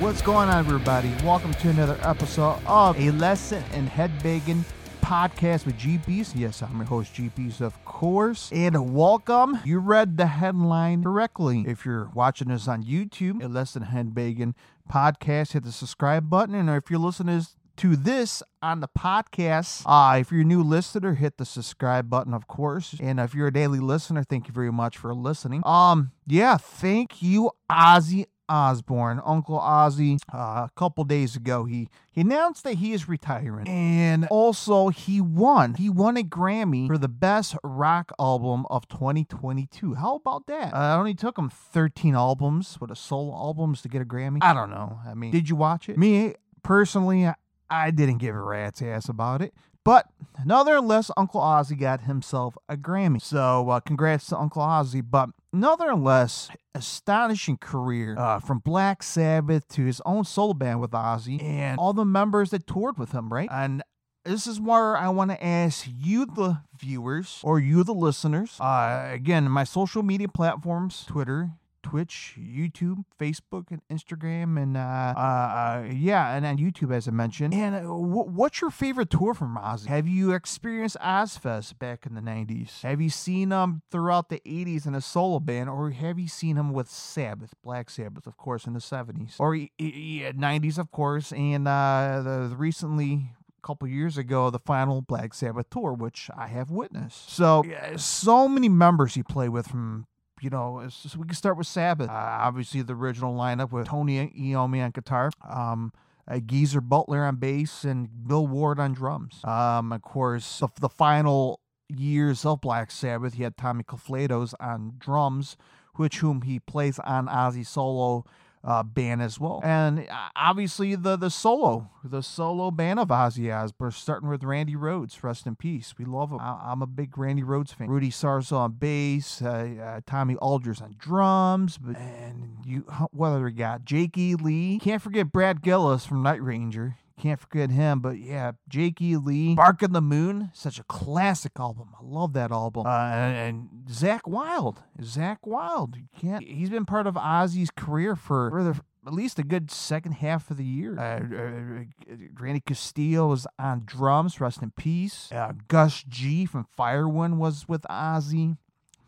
What's going on, everybody? Welcome to another episode of A Lesson in Headbanging podcast with GPs. Yes, I'm your host, GPs, of course. And welcome. You read the headline correctly. If you're watching this on YouTube, A Lesson in Headbanging podcast, hit the subscribe button. And if you're listening to this on the podcast. Uh, if you're a new listener, hit the subscribe button, of course. And if you're a daily listener, thank you very much for listening. Um, yeah, thank you, Ozzy Osbourne, Uncle Ozzy, uh, a couple days ago, he, he announced that he is retiring. And also, he won. He won a Grammy for the best rock album of 2022. How about that? Uh, it only took him 13 albums, with a solo albums, to get a Grammy. I don't know. I mean, did you watch it? Me, personally, I, I didn't give a rat's ass about it. But nonetheless, Uncle Ozzy got himself a Grammy. So uh, congrats to Uncle Ozzy. But nonetheless, astonishing career uh, from Black Sabbath to his own solo band with Ozzy and all the members that toured with him, right? And this is where I want to ask you, the viewers, or you, the listeners. Uh, again, my social media platforms Twitter, Twitch, YouTube, Facebook, and Instagram, and uh, uh, yeah, and on YouTube as I mentioned. And uh, w- what's your favorite tour from Ozzy? Have you experienced Ozzfest back in the '90s? Have you seen him throughout the '80s in a solo band, or have you seen him with Sabbath, Black Sabbath, of course, in the '70s, or yeah, '90s, of course, and uh, the, the recently couple years ago the final Black Sabbath tour, which I have witnessed. So, so many members he played with from you know, just, we can start with Sabbath. Uh, obviously, the original lineup with Tony Iommi on guitar, um, uh, Geezer Butler on bass, and Bill Ward on drums. Um, of course, the, the final years of Black Sabbath, he had Tommy Clufetos on drums, which whom he plays on Ozzy solo uh, band as well. And uh, obviously the the solo, the solo band of Ozzy Osbourne, starting with Randy Rhoads, rest in peace. We love him. I, am a big Randy Rhoads fan. Rudy Sarzo on bass, uh, uh, Tommy Aldridge on drums, and you what other we got? Jake E. Lee. Can't forget Brad Gillis from Night Ranger. Can't forget him, but yeah, Jake E. Lee, Bark at the Moon, such a classic album. I love that album. Uh, and, and Zakk Wylde, Zakk Wylde, you can't. He's been part of Ozzy's career for, at least a good second half of the year. Uh, uh, Randy Castillo was on drums, rest in peace. Uh, Gus G from Firewind was with Ozzy.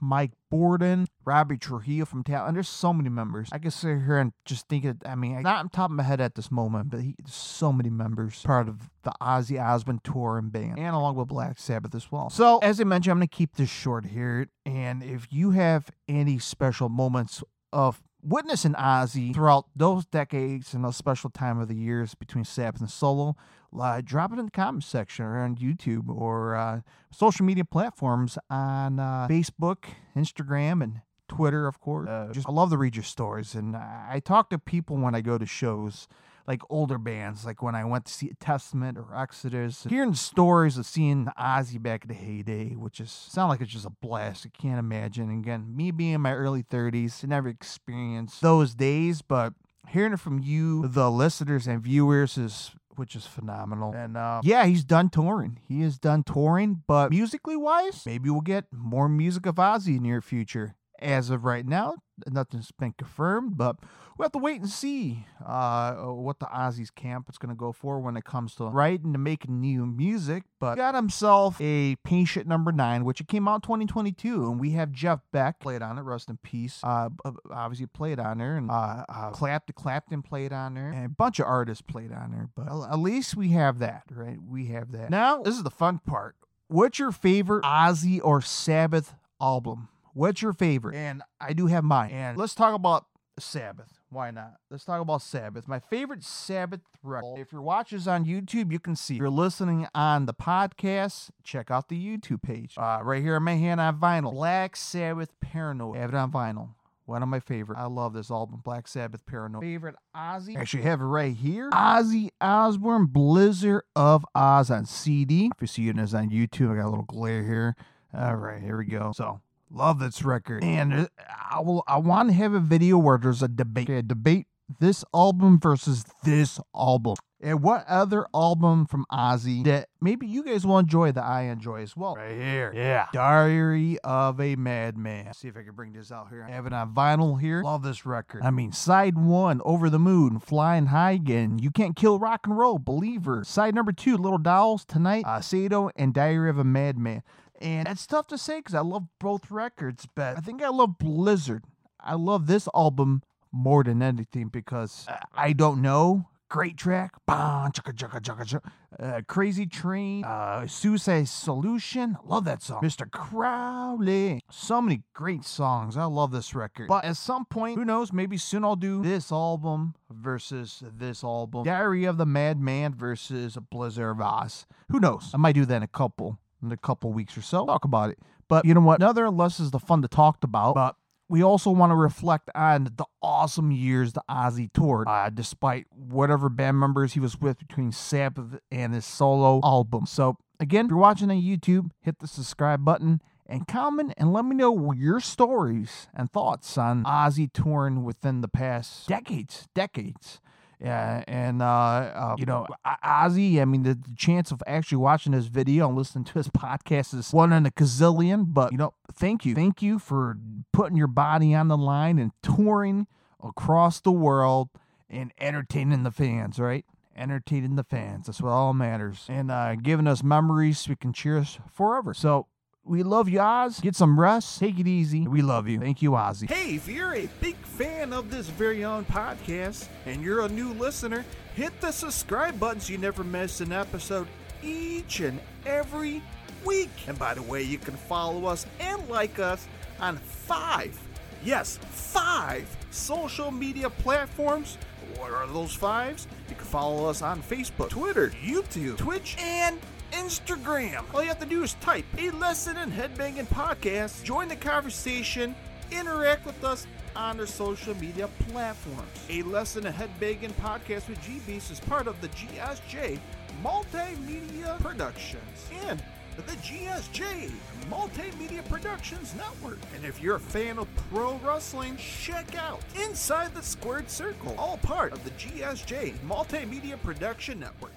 Mike Bordin, Robbie Trujillo from Talent. And there's so many members. I can sit here and just think of, I mean, not on top of my head at this moment, but he, so many members part of the Ozzy Osbourne tour and band, and along with Black Sabbath as well. So, as I mentioned, I'm going to keep this short here. And if you have any special moments of witnessing Ozzy throughout those decades and those special time of the years between Sabbath and solo, uh, drop it in the comments section or on YouTube or uh, social media platforms on uh, Facebook, Instagram, and Twitter, of course. Uh, just I love to read your stories, and I talk to people when I go to shows like older bands, like when I went to see Testament or Exodus. Hearing stories of seeing Ozzy back in the heyday, which is sound like it's just a blast. I can't imagine. Again, me being in my early 30s, I never experienced those days, but hearing it from you, the listeners and viewers, is which is phenomenal. And uh, yeah, he's done touring. He is done touring, but musically wise, maybe we'll get more music of Ozzy in near future. As of right now, nothing's been confirmed, but we'll have to wait and see uh, what the Ozzy's camp is going to go for when it comes to writing and making new music. But got himself a Patient Number Nine, which it came out 2022, and we have Jeff Beck played on it. Rest in peace. Uh, obviously played on there, and uh, uh, Clapton, Clapton played on there, and a bunch of artists played on there. But at least we have that, right? We have that. Now this is the fun part. What's your favorite Ozzy or Sabbath album? What's your favorite? And I do have mine. And let's talk about Sabbath. Why not? Let's talk about Sabbath. My favorite Sabbath record. If you're watching on YouTube, you can see. If you're listening on the podcast, check out the YouTube page. Uh, right here in my hand on vinyl. Black Sabbath Paranoid. I have it on vinyl. One of my favorite. I love this album, Black Sabbath Paranoid. Favorite Ozzy. Actually, have it right here. Ozzy Osbourne Blizzard of Oz on CD. If you see it on YouTube, I got a little glare here. All right, here we go. So Love this record. And uh, I will I want to have a video where there's a debate. Okay, a debate this album versus this album. And what other album from Ozzy that maybe you guys will enjoy that I enjoy as well? Right here. Yeah. Diary of a Madman. See if I can bring this out here. I have it on vinyl here. Love this record. I mean, side one, Over the Mountain, Flying High Again, You Can't Kill Rock and Roll, Believer. Side number two, Little Dolls, Tonight, S.A.T.O., and Diary of a Madman. And it's tough to say because I love both records, but I think I love Blizzard. I love this album more than anything because I don't know Great track. Bah, chugga, chugga, chugga. Uh, Crazy Train. Uh, Suicide Solution. Love that song. Mr. Crowley. So many great songs. I love this record. But at some point, who knows, maybe soon I'll do this album versus this album. Diary of the Madman versus Blizzard of Oz. Who knows? I might do that in a couple in a couple weeks or so. Talk about it. But you know what? Nonetheless, is the fun to talk about. But we also want to reflect on the awesome years the Ozzy toured, uh, despite whatever band members he was with between Sabbath and his solo album. So, again, if you're watching on YouTube, hit the subscribe button and comment and let me know your stories and thoughts on Ozzy touring within the past decades, decades. Yeah, and uh, uh, you know, Ozzy. I mean, the, the, chance of actually watching this video and listening to his podcast is one in a gazillion. But you know, thank you, thank you for putting your body on the line and touring across the world and entertaining the fans. Right, entertaining the fans. That's what all matters. And uh, giving us memories we can cherish forever. So we love you, Oz. Get some rest. Take it easy. We love you. Thank you, Ozzy. Hey, if you're a big fan of this very own podcast and you're a new listener, hit the subscribe button so you never miss an episode each and every week. And by the way, you can follow us and like us on five, yes, five social media platforms. What are those fives? You can follow us on Facebook, Twitter, YouTube, Twitch, and Instagram. All you have to do is type a lesson in headbanging podcast, join the conversation, interact with us on their social media platforms. A lesson in headbanging podcast with G Beast is part of the GSJ Multimedia Productions and the GSJ Multimedia Productions Network. And if you're a fan of pro wrestling, check out Inside the Squared Circle, all part of the GSJ Multimedia Production Network.